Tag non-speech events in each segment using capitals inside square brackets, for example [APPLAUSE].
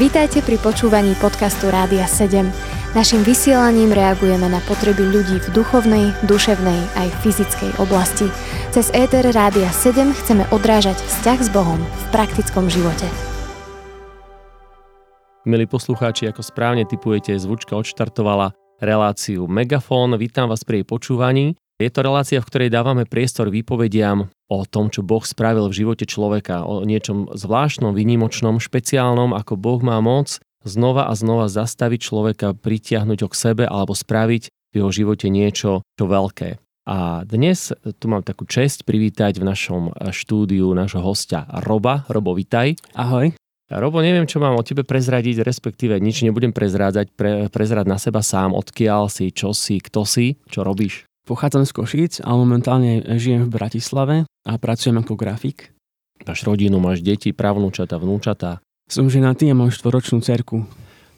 Vítajte pri počúvaní podcastu Rádia 7. Naším vysielaním reagujeme na potreby ľudí v duchovnej, duševnej aj fyzickej oblasti. Cez ETR Rádia 7 chceme odrážať vzťah s Bohom v praktickom živote. Milí poslucháči, ako správne typujete, zvučka odštartovala reláciu Megafón. Vítam vás pri jej počúvaní. Je to relácia, v ktorej dávame priestor výpovediam o tom, čo Boh spravil v živote človeka, o niečom zvláštnom, výnimočnom, špeciálnom, ako Boh má moc znova a znova zastaviť človeka, pritiahnuť ho k sebe alebo spraviť v jeho živote niečo čo veľké. A dnes tu mám takú čest privítať v našom štúdiu nášho hostia Roba. Robo, vitaj. Ahoj. Robo, neviem, čo mám o tebe prezradiť, respektíve nič nebudem prezrádzať, pre, prezrať na seba sám, odkiaľ si, čo si, kto si, čo robíš. Pochádzam z Košíc, ale momentálne žijem v Bratislave a pracujem ako grafik. Máš rodinu, máš deti, pravnúčata, vnúčata. Som ženatý a mám štvoročnú cerku.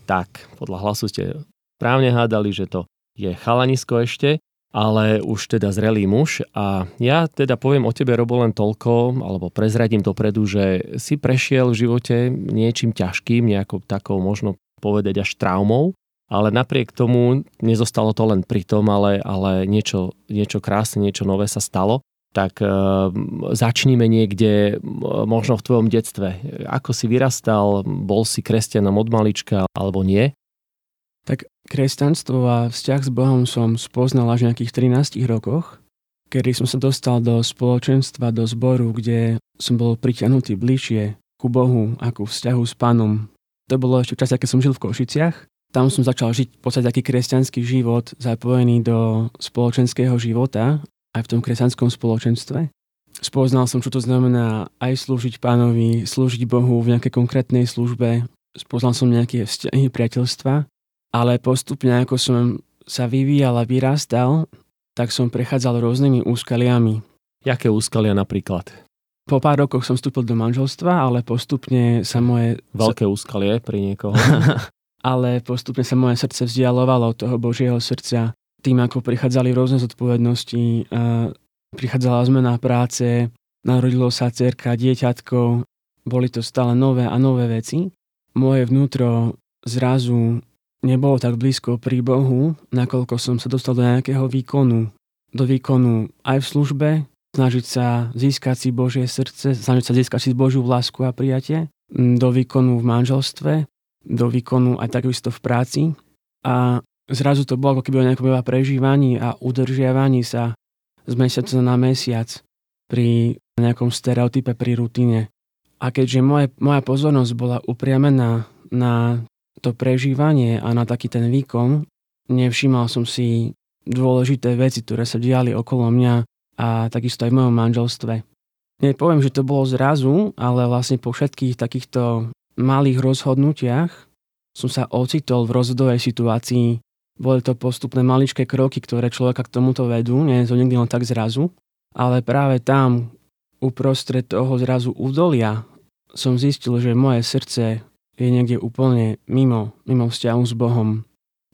Tak, podľa hlasu ste správne hádali, že to je chalanisko ešte, ale už teda zrelý muž a ja teda poviem o tebe, Robo, len toľko, alebo prezradím dopredu, že si prešiel v živote niečím ťažkým, nejakou takou možno povedať až traumou, ale napriek tomu nezostalo to len pri tom, ale, ale niečo, niečo krásne, niečo nové sa stalo. Tak e, začníme niekde možno v tvojom detstve. Ako si vyrastal, bol si kresťanom od malička alebo nie? Tak kresťanstvo a vzťah s Bohom som spoznal až v nejakých 13 rokoch, kedy som sa dostal do spoločenstva, do zboru, kde som bol priťahnutý bližšie ku Bohu a ku vzťahu s Pánom. To bolo ešte v čase, keď som žil v Košiciach tam som začal žiť v podstate taký kresťanský život zapojený do spoločenského života aj v tom kresťanskom spoločenstve. Spoznal som, čo to znamená aj slúžiť pánovi, slúžiť Bohu v nejakej konkrétnej službe. Spoznal som nejaké vzťahy, priateľstva, ale postupne, ako som sa vyvíjal a vyrastal, tak som prechádzal rôznymi úskaliami. Jaké úskalia napríklad? Po pár rokoch som vstúpil do manželstva, ale postupne sa moje... Veľké úskalie pri niekoho. [LAUGHS] ale postupne sa moje srdce vzdialovalo od toho Božieho srdca. Tým, ako prichádzali rôzne zodpovednosti, prichádzala zmena práce, narodilo sa cerka, dieťatko, boli to stále nové a nové veci. Moje vnútro zrazu nebolo tak blízko pri Bohu, nakoľko som sa dostal do nejakého výkonu. Do výkonu aj v službe, snažiť sa získať si Božie srdce, snažiť sa získať si Božiu lásku a prijatie, do výkonu v manželstve, do výkonu aj takisto v práci. A zrazu to bolo ako keby o nejakom iba prežívaní a udržiavaní sa z mesiaca na mesiac pri nejakom stereotype, pri rutine. A keďže moje, moja pozornosť bola upriamená na to prežívanie a na taký ten výkon, nevšímal som si dôležité veci, ktoré sa diali okolo mňa a takisto aj v mojom manželstve. Nepoviem, že to bolo zrazu, ale vlastne po všetkých takýchto malých rozhodnutiach som sa ocitol v rozhodovej situácii. Boli to postupné maličké kroky, ktoré človeka k tomuto vedú, nie je to nikdy len tak zrazu, ale práve tam, uprostred toho zrazu údolia, som zistil, že moje srdce je niekde úplne mimo, mimo vzťahu s Bohom.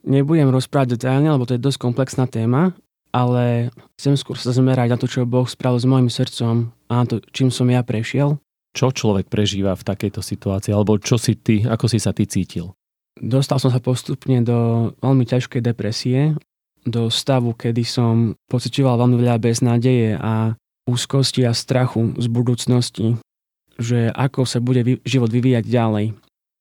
Nebudem rozprávať detailne, lebo to je dosť komplexná téma, ale chcem skôr sa zmerať na to, čo Boh spravil s mojim srdcom a na to, čím som ja prešiel čo človek prežíva v takejto situácii, alebo čo si ty, ako si sa ty cítil? Dostal som sa postupne do veľmi ťažkej depresie, do stavu, kedy som pocitoval veľmi veľa beznádeje a úzkosti a strachu z budúcnosti, že ako sa bude život vyvíjať ďalej.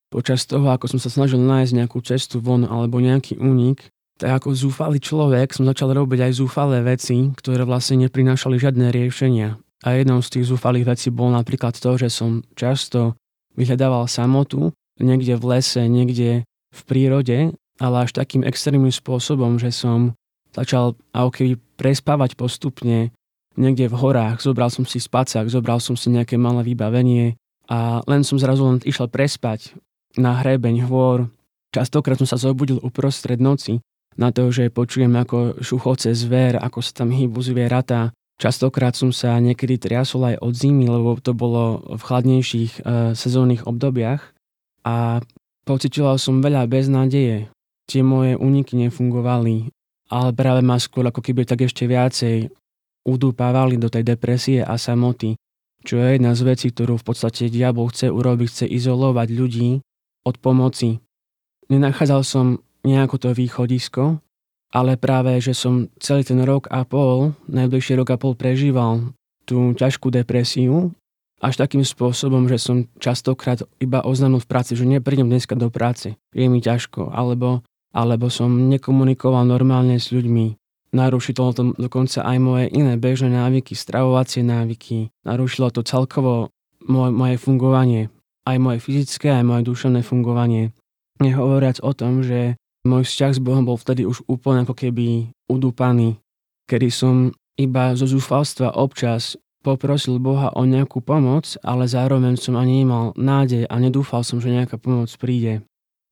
Počas toho, ako som sa snažil nájsť nejakú cestu von alebo nejaký únik, tak ako zúfalý človek som začal robiť aj zúfalé veci, ktoré vlastne neprinášali žiadne riešenia. A jednou z tých zúfalých vecí bol napríklad to, že som často vyhľadával samotu niekde v lese, niekde v prírode, ale až takým extrémnym spôsobom, že som začal ako keby prespávať postupne niekde v horách, zobral som si spacák, zobral som si nejaké malé vybavenie a len som zrazu len išiel prespať na hrebeň hôr. Častokrát som sa zobudil uprostred noci na to, že počujem ako šuchoce zver, ako sa tam hýbu zvieratá Častokrát som sa niekedy triasol aj od zimy, lebo to bolo v chladnejších e, sezónnych obdobiach a pocitoval som veľa beznádeje. Tie moje úniky nefungovali, ale práve ma skôr ako keby tak ešte viacej udúpávali do tej depresie a samoty, čo je jedna z vecí, ktorú v podstate diabol chce urobiť, chce izolovať ľudí od pomoci. Nenachádzal som nejako to východisko, ale práve, že som celý ten rok a pol, najbližší rok a pol prežíval tú ťažkú depresiu, až takým spôsobom, že som častokrát iba oznámil v práci, že neprídem dneska do práce, je mi ťažko, alebo, alebo som nekomunikoval normálne s ľuďmi. Narušilo to dokonca aj moje iné bežné návyky, stravovacie návyky, narušilo to celkovo moje, moje fungovanie, aj moje fyzické, aj moje duševné fungovanie. Nehovoriac o tom, že môj vzťah s Bohom bol vtedy už úplne ako keby udúpaný, kedy som iba zo zúfalstva občas poprosil Boha o nejakú pomoc, ale zároveň som ani nemal nádej a nedúfal som, že nejaká pomoc príde.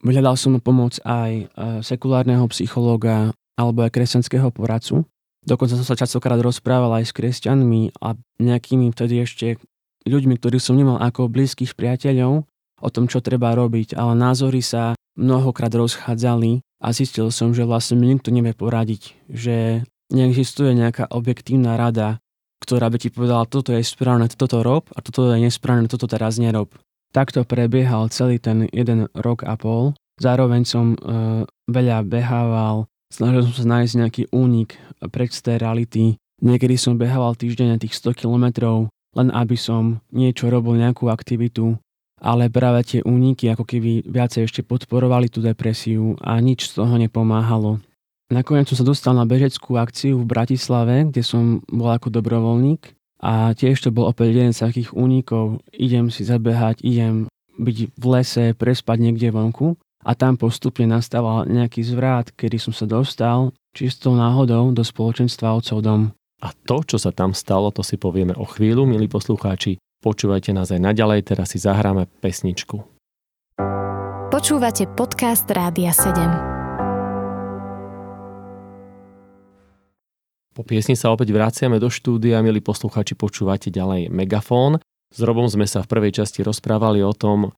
Vyhľadal som pomoc aj e, sekulárneho psychológa alebo aj kresťanského poradcu. Dokonca som sa častokrát rozprával aj s kresťanmi a nejakými vtedy ešte ľuďmi, ktorých som nemal ako blízkych priateľov, o tom, čo treba robiť, ale názory sa mnohokrát rozchádzali a zistil som, že vlastne mi nikto nevie poradiť, že neexistuje nejaká objektívna rada, ktorá by ti povedala, toto je správne, toto rob a toto je nesprávne, toto teraz nerob. Takto prebiehal celý ten jeden rok a pol. Zároveň som e, veľa behával, snažil som sa nájsť nejaký únik preč z tej reality. Niekedy som behával týždeň tých 100 kilometrov, len aby som niečo robil, nejakú aktivitu ale práve tie úniky ako keby viacej ešte podporovali tú depresiu a nič z toho nepomáhalo. Nakoniec som sa dostal na bežeckú akciu v Bratislave, kde som bol ako dobrovoľník a tiež to bol opäť jeden z takých únikov. Idem si zabehať, idem byť v lese, prespať niekde vonku a tam postupne nastával nejaký zvrat, kedy som sa dostal čistou náhodou do spoločenstva otcov dom. A to, čo sa tam stalo, to si povieme o chvíľu, milí poslucháči. Počúvajte nás aj naďalej, teraz si zahráme pesničku. Počúvate podcast Rádia 7. Po piesni sa opäť vraciame do štúdia, milí posluchači, počúvate ďalej Megafón. S Robom sme sa v prvej časti rozprávali o tom,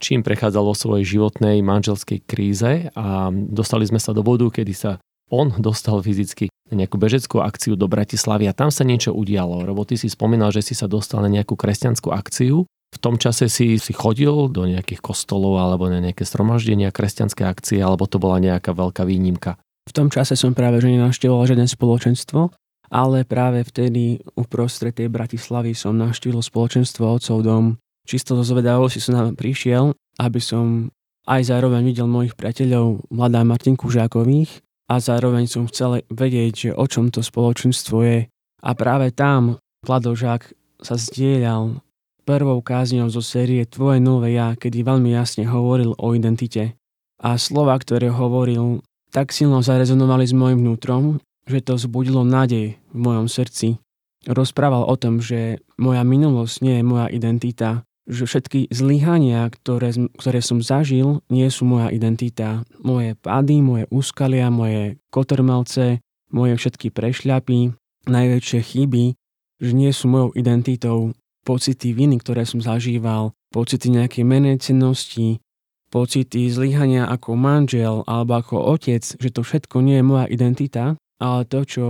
čím prechádzal vo svojej životnej manželskej kríze a dostali sme sa do bodu, kedy sa on dostal fyzicky na nejakú bežeckú akciu do Bratislavy a tam sa niečo udialo. Lebo ty si spomínal, že si sa dostal na nejakú kresťanskú akciu. V tom čase si, si chodil do nejakých kostolov alebo na nejaké stromaždenia, kresťanské akcie, alebo to bola nejaká veľká výnimka? V tom čase som práve že nenavštevoval žiadne spoločenstvo, ale práve vtedy uprostred tej Bratislavy som navštívil spoločenstvo Otcov dom. Čisto zo zvedavosti som tam prišiel, aby som aj zároveň videl mojich priateľov Mladá Martinku Žákových a zároveň som chcel vedieť, že o čom to spoločenstvo je. A práve tam Kladožák sa zdieľal prvou kázňou zo série Tvoje nové ja, kedy veľmi jasne hovoril o identite. A slova, ktoré hovoril, tak silno zarezonovali s môjim vnútrom, že to zbudilo nádej v mojom srdci. Rozprával o tom, že moja minulosť nie je moja identita, že všetky zlyhania, ktoré, ktoré som zažil, nie sú moja identita. Moje pády, moje úskalia, moje kotrmelce, moje všetky prešľapy, najväčšie chyby, že nie sú mojou identitou. Pocity viny, ktoré som zažíval, pocity nejakej menej cennosti, pocity zlyhania ako manžel alebo ako otec, že to všetko nie je moja identita, ale to, čo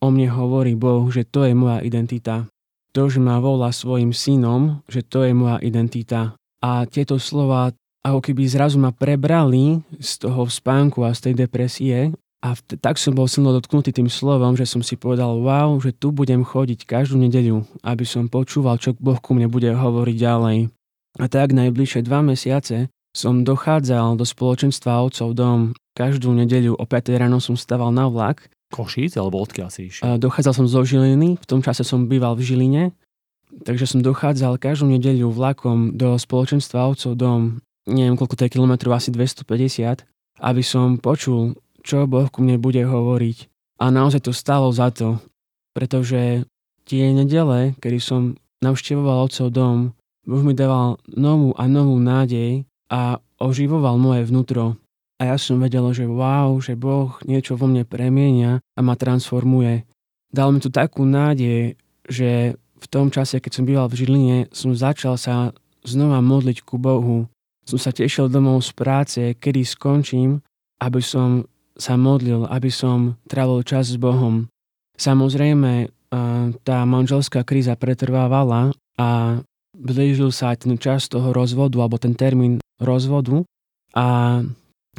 o mne hovorí Boh, že to je moja identita to, že ma volá svojim synom, že to je moja identita. A tieto slova ako keby zrazu ma prebrali z toho spánku a z tej depresie a vt- tak som bol silno dotknutý tým slovom, že som si povedal, wow, že tu budem chodiť každú nedeľu, aby som počúval, čo Boh ku mne bude hovoriť ďalej. A tak najbližšie dva mesiace som dochádzal do spoločenstva otcov dom. Každú nedeľu o 5 ráno som stával na vlak Košíc, alebo odkiaľ si išiel? Dochádzal som zo Žiliny, v tom čase som býval v Žiline, takže som dochádzal každú nedeľu vlakom do spoločenstva ovcov dom, neviem koľko to je kilometrov, asi 250, aby som počul, čo Boh ku mne bude hovoriť. A naozaj to stalo za to, pretože tie nedele, kedy som navštevoval otcov dom, Boh mi dával novú a novú nádej a oživoval moje vnútro. A ja som vedel, že wow, že Boh niečo vo mne premienia a ma transformuje. Dal mi tu takú nádej, že v tom čase, keď som býval v Žiline, som začal sa znova modliť ku Bohu. Som sa tešil domov z práce, kedy skončím, aby som sa modlil, aby som trávil čas s Bohom. Samozrejme, tá manželská kríza pretrvávala a blížil sa aj ten čas toho rozvodu alebo ten termín rozvodu A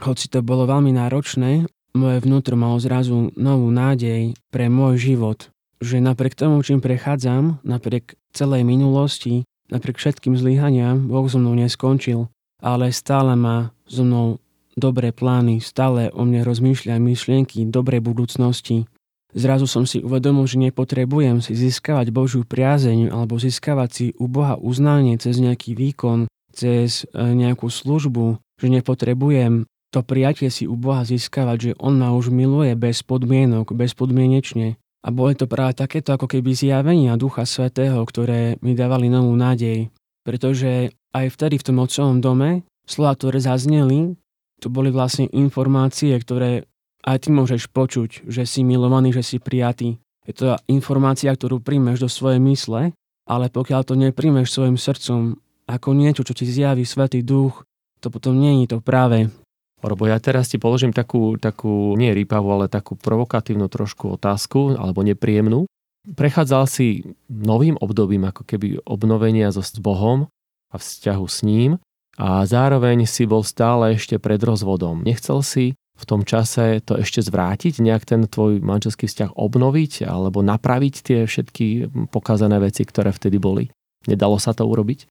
hoci to bolo veľmi náročné, moje vnútro malo zrazu novú nádej pre môj život, že napriek tomu, čím prechádzam, napriek celej minulosti, napriek všetkým zlyhaniam, Boh so mnou neskončil, ale stále má so mnou dobré plány, stále o mne rozmýšľa myšlienky dobrej budúcnosti. Zrazu som si uvedomil, že nepotrebujem si získavať Božiu priazeň alebo získavať si u Boha uznanie cez nejaký výkon, cez e, nejakú službu, že nepotrebujem to prijatie si u Boha získavať, že On ma už miluje bez podmienok, bezpodmienečne. A boli to práve takéto ako keby zjavenia Ducha Svetého, ktoré mi dávali novú nádej. Pretože aj vtedy v tom otcovom dome slova, ktoré zazneli, to boli vlastne informácie, ktoré aj ty môžeš počuť, že si milovaný, že si prijatý. Je to informácia, ktorú príjmeš do svojej mysle, ale pokiaľ to nepríjmeš svojim srdcom ako niečo, čo ti zjaví Svetý Duch, to potom nie je to práve. Robo, ja teraz ti položím takú, takú nie rýpavú, ale takú provokatívnu trošku otázku, alebo nepríjemnú. Prechádzal si novým obdobím ako keby obnovenia so s Bohom a vzťahu s ním a zároveň si bol stále ešte pred rozvodom. Nechcel si v tom čase to ešte zvrátiť, nejak ten tvoj manželský vzťah obnoviť alebo napraviť tie všetky pokazané veci, ktoré vtedy boli? Nedalo sa to urobiť?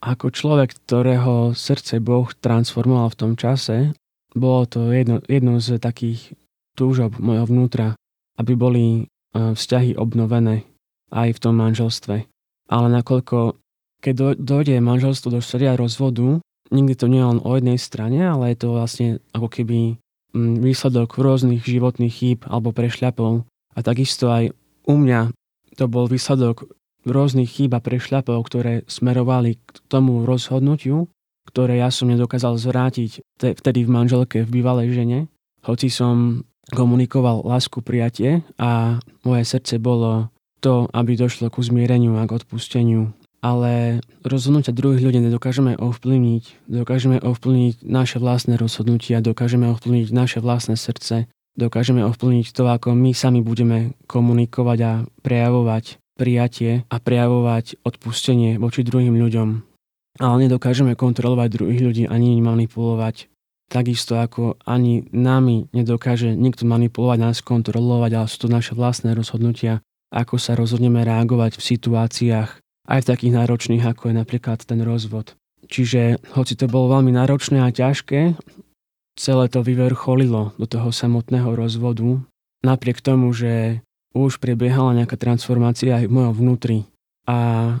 Ako človek, ktorého srdce Boh transformoval v tom čase, bolo to jedno, jedno z takých túžob mojho vnútra, aby boli e, vzťahy obnovené aj v tom manželstve. Ale nakoľko, keď dojde manželstvo do štádia rozvodu, nikdy to nie je len o jednej strane, ale je to vlastne ako keby výsledok rôznych životných chýb alebo prešľapov. A takisto aj u mňa to bol výsledok rôznych chýb a prešľapov, ktoré smerovali k tomu rozhodnutiu, ktoré ja som nedokázal zvrátiť vtedy v manželke, v bývalej žene. Hoci som komunikoval lásku prijatie a moje srdce bolo to, aby došlo ku zmiereniu a k odpusteniu ale rozhodnutia druhých ľudí nedokážeme ovplyvniť. Dokážeme ovplyvniť naše vlastné rozhodnutia, dokážeme ovplyvniť naše vlastné srdce, dokážeme ovplyvniť to, ako my sami budeme komunikovať a prejavovať prijatie a prejavovať odpustenie voči druhým ľuďom. Ale nedokážeme kontrolovať druhých ľudí ani manipulovať. Takisto ako ani nami nedokáže nikto manipulovať, nás kontrolovať, ale sú to naše vlastné rozhodnutia, ako sa rozhodneme reagovať v situáciách, aj v takých náročných, ako je napríklad ten rozvod. Čiže hoci to bolo veľmi náročné a ťažké, celé to vyvrcholilo do toho samotného rozvodu, napriek tomu, že už prebiehala nejaká transformácia aj v mojom vnútri. A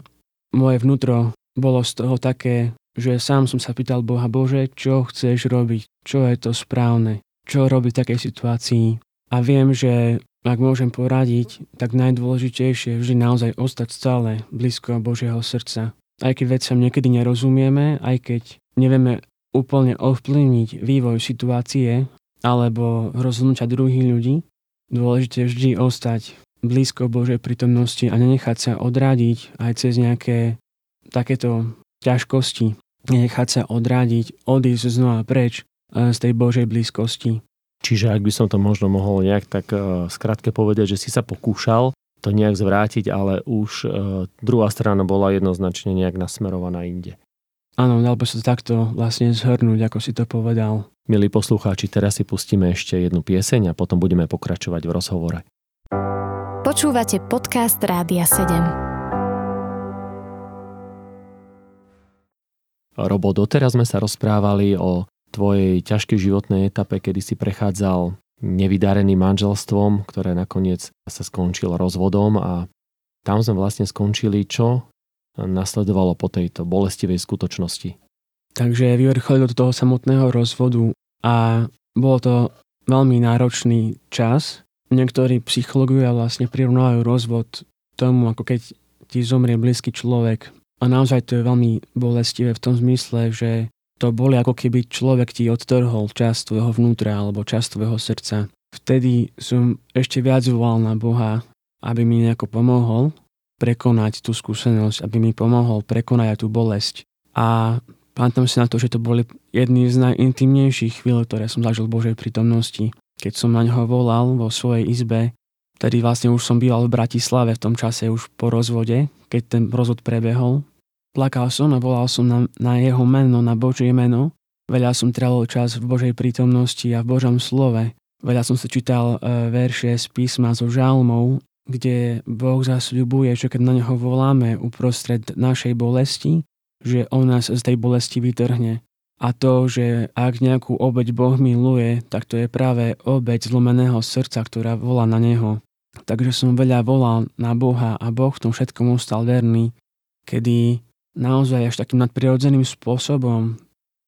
moje vnútro bolo z toho také, že sám som sa pýtal Boha, Bože, čo chceš robiť, čo je to správne, čo robiť v takej situácii. A viem, že ak môžem poradiť, tak najdôležitejšie je vždy naozaj ostať stále blízko Božieho srdca. Aj keď veciam niekedy nerozumieme, aj keď nevieme úplne ovplyvniť vývoj situácie alebo rozhodnutia druhých ľudí, dôležité je vždy ostať blízko Božej prítomnosti a nenechať sa odrádiť aj cez nejaké takéto ťažkosti. Nenechať sa odrádiť, odísť znova preč eh, z tej Božej blízkosti. Čiže ak by som to možno mohol nejak tak uh, skrátke povedať, že si sa pokúšal to nejak zvrátiť, ale už uh, druhá strana bola jednoznačne nejak nasmerovaná inde. Áno, dal by sa to takto vlastne zhrnúť, ako si to povedal. Milí poslucháči, teraz si pustíme ešte jednu pieseň a potom budeme pokračovať v rozhovore. Počúvate podcast Rádia 7. Robo, doteraz sme sa rozprávali o tvojej ťažkej životnej etape, kedy si prechádzal nevydareným manželstvom, ktoré nakoniec sa skončilo rozvodom a tam sme vlastne skončili, čo nasledovalo po tejto bolestivej skutočnosti. Takže vyvrcholilo do toho samotného rozvodu a bolo to veľmi náročný čas. Niektorí psychológovia vlastne prirovnávajú rozvod tomu, ako keď ti zomrie blízky človek. A naozaj to je veľmi bolestivé v tom zmysle, že to boli ako keby človek ti odtrhol časť tvojho vnútra alebo časť tvojho srdca. Vtedy som ešte viac volal na Boha, aby mi nejako pomohol prekonať tú skúsenosť, aby mi pomohol prekonať tú bolesť. A pamätám si na to, že to boli jedny z najintimnejších chvíľ, ktoré som zažil v Božej prítomnosti. Keď som na ňoho volal vo svojej izbe, tedy vlastne už som býval v Bratislave v tom čase už po rozvode, keď ten rozvod prebehol, Plakal som a volal som na, na jeho meno, na Božie meno Veľa som trávil čas v Božej prítomnosti a v Božom slove. Veľa som si čítal e, verše z písma zo žalmov, kde Boh zasľubuje, že keď na Neho voláme uprostred našej bolesti, že On nás z tej bolesti vytrhne. A to, že ak nejakú obeď Boh miluje, tak to je práve obeď zlomeného srdca, ktorá volá na Neho. Takže som veľa volal na Boha a Boh v tom všetkom ostal verný, kedy naozaj až takým nadprirodzeným spôsobom,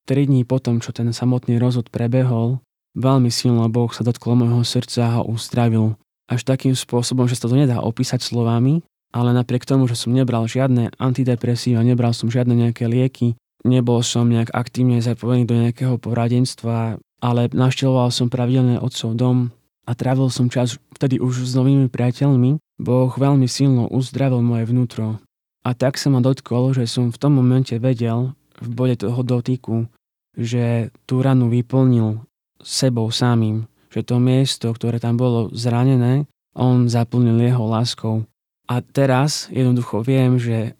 tri dní potom, čo ten samotný rozhod prebehol, veľmi silno Boh sa dotkol môjho srdca a ho uzdravil. Až takým spôsobom, že sa to nedá opísať slovami, ale napriek tomu, že som nebral žiadne antidepresíva, nebral som žiadne nejaké lieky, Nebol som nejak aktívne zapojený do nejakého poradenstva, ale našteloval som pravidelne otcov dom a trávil som čas vtedy už s novými priateľmi. Boh veľmi silno uzdravil moje vnútro. A tak sa ma dotkol, že som v tom momente vedel, v bode toho dotyku, že tú ranu vyplnil sebou samým, že to miesto, ktoré tam bolo zranené, on zaplnil jeho láskou. A teraz jednoducho viem, že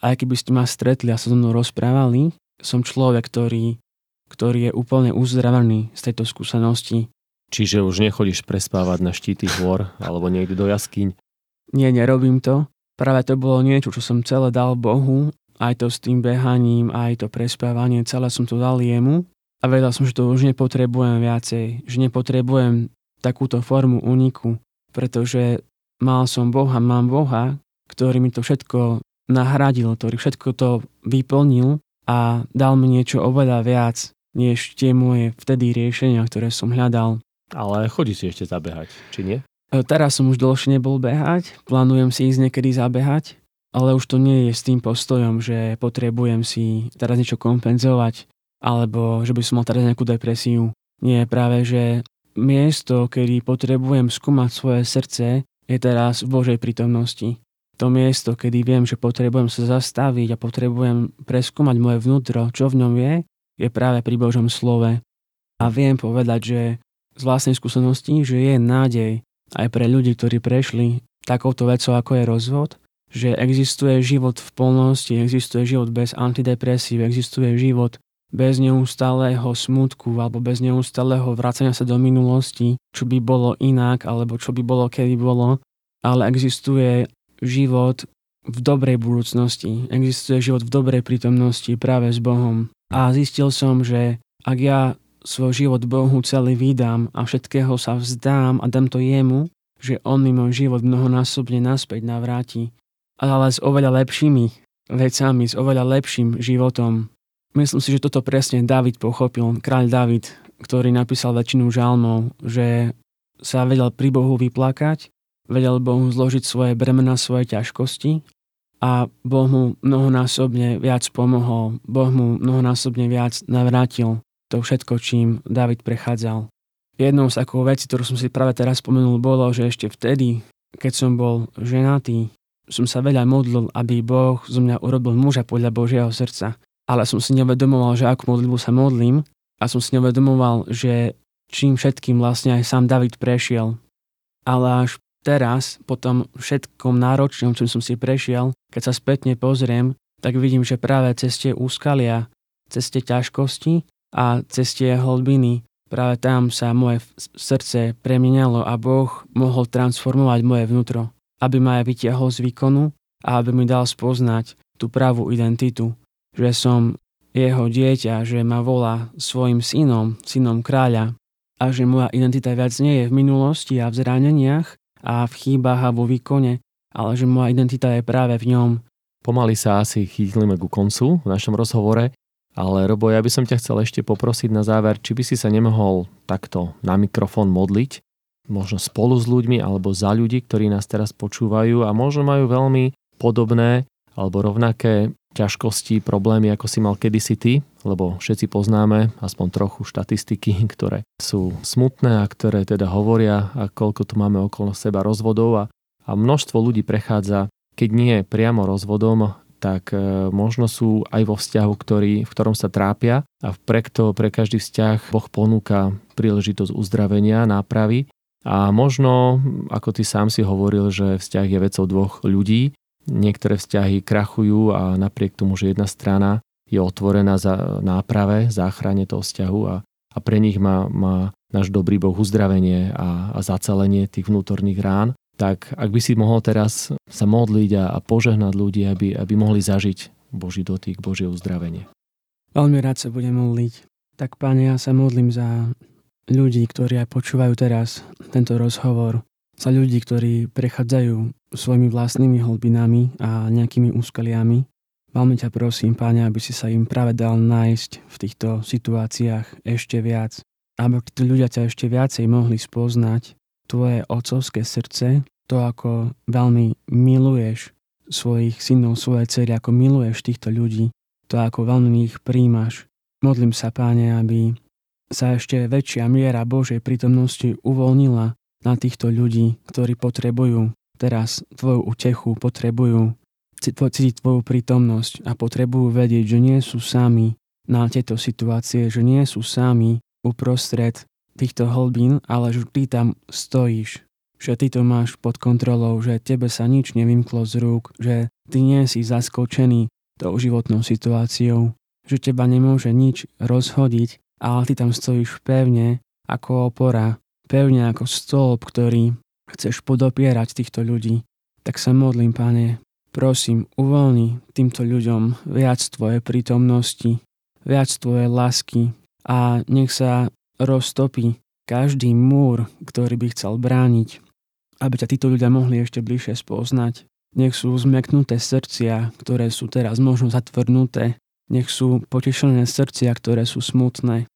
aj keby ste ma stretli a sa so mnou rozprávali, som človek, ktorý, ktorý je úplne uzdravený z tejto skúsenosti. Čiže už nechodíš prespávať na štíty hôr alebo niekde do jaskyň? Nie, nerobím to. Práve to bolo niečo, čo som celé dal Bohu, aj to s tým behaním, aj to prespávanie, celé som to dal jemu a vedel som, že to už nepotrebujem viacej, že nepotrebujem takúto formu úniku, pretože mal som Boha, mám Boha, ktorý mi to všetko nahradil, ktorý všetko to vyplnil a dal mi niečo oveľa viac, než tie moje vtedy riešenia, ktoré som hľadal. Ale chodí si ešte zabehať, či nie? E, teraz som už dlhšie nebol behať, plánujem si ísť niekedy zabehať, ale už to nie je s tým postojom, že potrebujem si teraz niečo kompenzovať, alebo že by som mal teraz nejakú depresiu. Nie, práve, že miesto, kedy potrebujem skúmať svoje srdce, je teraz v Božej prítomnosti to miesto, kedy viem, že potrebujem sa zastaviť a potrebujem preskúmať moje vnútro, čo v ňom je, je práve pri Božom slove. A viem povedať, že z vlastnej skúsenosti, že je nádej aj pre ľudí, ktorí prešli takouto vecou, ako je rozvod, že existuje život v plnosti, existuje život bez antidepresív, existuje život bez neustáleho smutku alebo bez neustáleho vracania sa do minulosti, čo by bolo inak alebo čo by bolo, kedy bolo, ale existuje život v dobrej budúcnosti, existuje život v dobrej prítomnosti práve s Bohom. A zistil som, že ak ja svoj život Bohu celý vydám a všetkého sa vzdám a dám to jemu, že on mi môj život mnohonásobne naspäť navráti. Ale s oveľa lepšími vecami, s oveľa lepším životom. Myslím si, že toto presne David pochopil, kráľ David, ktorý napísal väčšinu žalmov, že sa vedel pri Bohu vyplakať vedel Bohu zložiť svoje bremena, svoje ťažkosti a Boh mu mnohonásobne viac pomohol, Boh mu mnohonásobne viac navrátil to všetko, čím David prechádzal. Jednou z takých vecí, ktorú som si práve teraz spomenul, bolo, že ešte vtedy, keď som bol ženatý, som sa veľa modlil, aby Boh zo mňa urobil muža podľa Božieho srdca. Ale som si nevedomoval, že akú modlitbu sa modlím a som si nevedomoval, že čím všetkým vlastne aj sám David prešiel. Ale až teraz, po tom všetkom náročnom, čím som si prešiel, keď sa spätne pozriem, tak vidím, že práve cez tie úskalia, cez tie ťažkosti a cez tie hlbiny, práve tam sa moje srdce premienalo a Boh mohol transformovať moje vnútro, aby ma aj vytiahol z výkonu a aby mi dal spoznať tú pravú identitu, že som jeho dieťa, že ma volá svojim synom, synom kráľa a že moja identita viac nie je v minulosti a v zraneniach, a v chýbach a vo výkone, ale že moja identita je práve v ňom. Pomaly sa asi chýtlime ku koncu v našom rozhovore, ale Robo, ja by som ťa chcel ešte poprosiť na záver, či by si sa nemohol takto na mikrofón modliť, možno spolu s ľuďmi alebo za ľudí, ktorí nás teraz počúvajú a možno majú veľmi podobné alebo rovnaké ťažkosti, problémy, ako si mal kedysi ty, lebo všetci poznáme aspoň trochu štatistiky, [LAUGHS] ktoré sú smutné a ktoré teda hovoria, a koľko tu máme okolo seba rozvodov. A, a množstvo ľudí prechádza, keď nie priamo rozvodom, tak e, možno sú aj vo vzťahu, ktorý, v ktorom sa trápia. A to pre každý vzťah Boh ponúka príležitosť uzdravenia, nápravy. A možno, ako ty sám si hovoril, že vzťah je vecou dvoch ľudí, niektoré vzťahy krachujú a napriek tomu, že jedna strana je otvorená za náprave, záchrane toho vzťahu a, a pre nich má, má náš dobrý Boh uzdravenie a, a zacelenie tých vnútorných rán. Tak ak by si mohol teraz sa modliť a, a požehnať ľudí, aby, aby mohli zažiť Boží dotyk, Božie uzdravenie. Veľmi rád sa budem modliť. Tak páne, ja sa modlím za ľudí, ktorí aj počúvajú teraz tento rozhovor, za ľudí, ktorí prechádzajú svojimi vlastnými hlbinami a nejakými úskaliami. Veľmi ťa prosím, páne, aby si sa im práve dal nájsť v týchto situáciách ešte viac. Aby tí ľudia ťa ešte viacej mohli spoznať, tvoje ocovské srdce, to ako veľmi miluješ svojich synov, svoje cery, ako miluješ týchto ľudí, to ako veľmi ich príjmaš. Modlím sa, páne, aby sa ešte väčšia miera Božej prítomnosti uvoľnila na týchto ľudí, ktorí potrebujú teraz tvoju utechu, potrebujú cítiť tvoju prítomnosť a potrebujú vedieť, že nie sú sami na tieto situácie, že nie sú sami uprostred týchto hlbín, ale že ty tam stojíš, že ty to máš pod kontrolou, že tebe sa nič nevymklo z rúk, že ty nie si zaskočený tou životnou situáciou, že teba nemôže nič rozhodiť ale ty tam stojíš pevne ako opora, pevne ako stĺp, ktorý chceš podopierať týchto ľudí. Tak sa modlím, pane, prosím, uvoľni týmto ľuďom viac Tvoje prítomnosti, viac Tvoje lásky a nech sa roztopí každý múr, ktorý by chcel brániť, aby ťa títo ľudia mohli ešte bližšie spoznať. Nech sú zmeknuté srdcia, ktoré sú teraz možno zatvrdnuté nech sú potešené srdcia, ktoré sú smutné.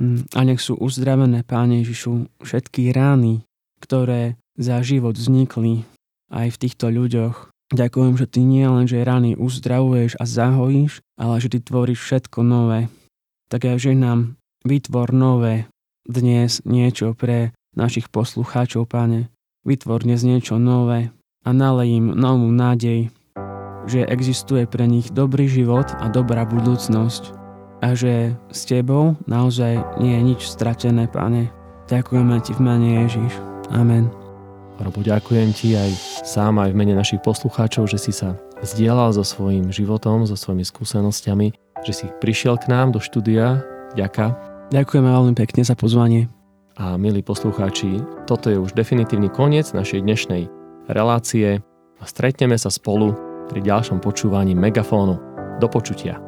Hm, a nech sú uzdravené, Páne Ježišu, všetky rány, ktoré za život vznikli aj v týchto ľuďoch. Ďakujem, že Ty nie len, že rány uzdravuješ a zahojíš, ale že Ty tvoríš všetko nové. Tak aj, že nám vytvor nové dnes niečo pre našich poslucháčov, Pane. Vytvor dnes niečo nové a nalej im novú nádej, že existuje pre nich dobrý život a dobrá budúcnosť a že s tebou naozaj nie je nič stratené, pane. Ďakujeme ti v mene Ježiš. Amen. Robo, ďakujem ti aj sám, aj v mene našich poslucháčov, že si sa zdieľal so svojím životom, so svojimi skúsenostiami, že si prišiel k nám do štúdia. Ďaká. Ďakujeme veľmi pekne za pozvanie. A milí poslucháči, toto je už definitívny koniec našej dnešnej relácie a stretneme sa spolu pri ďalšom počúvaní Megafónu. Do počutia.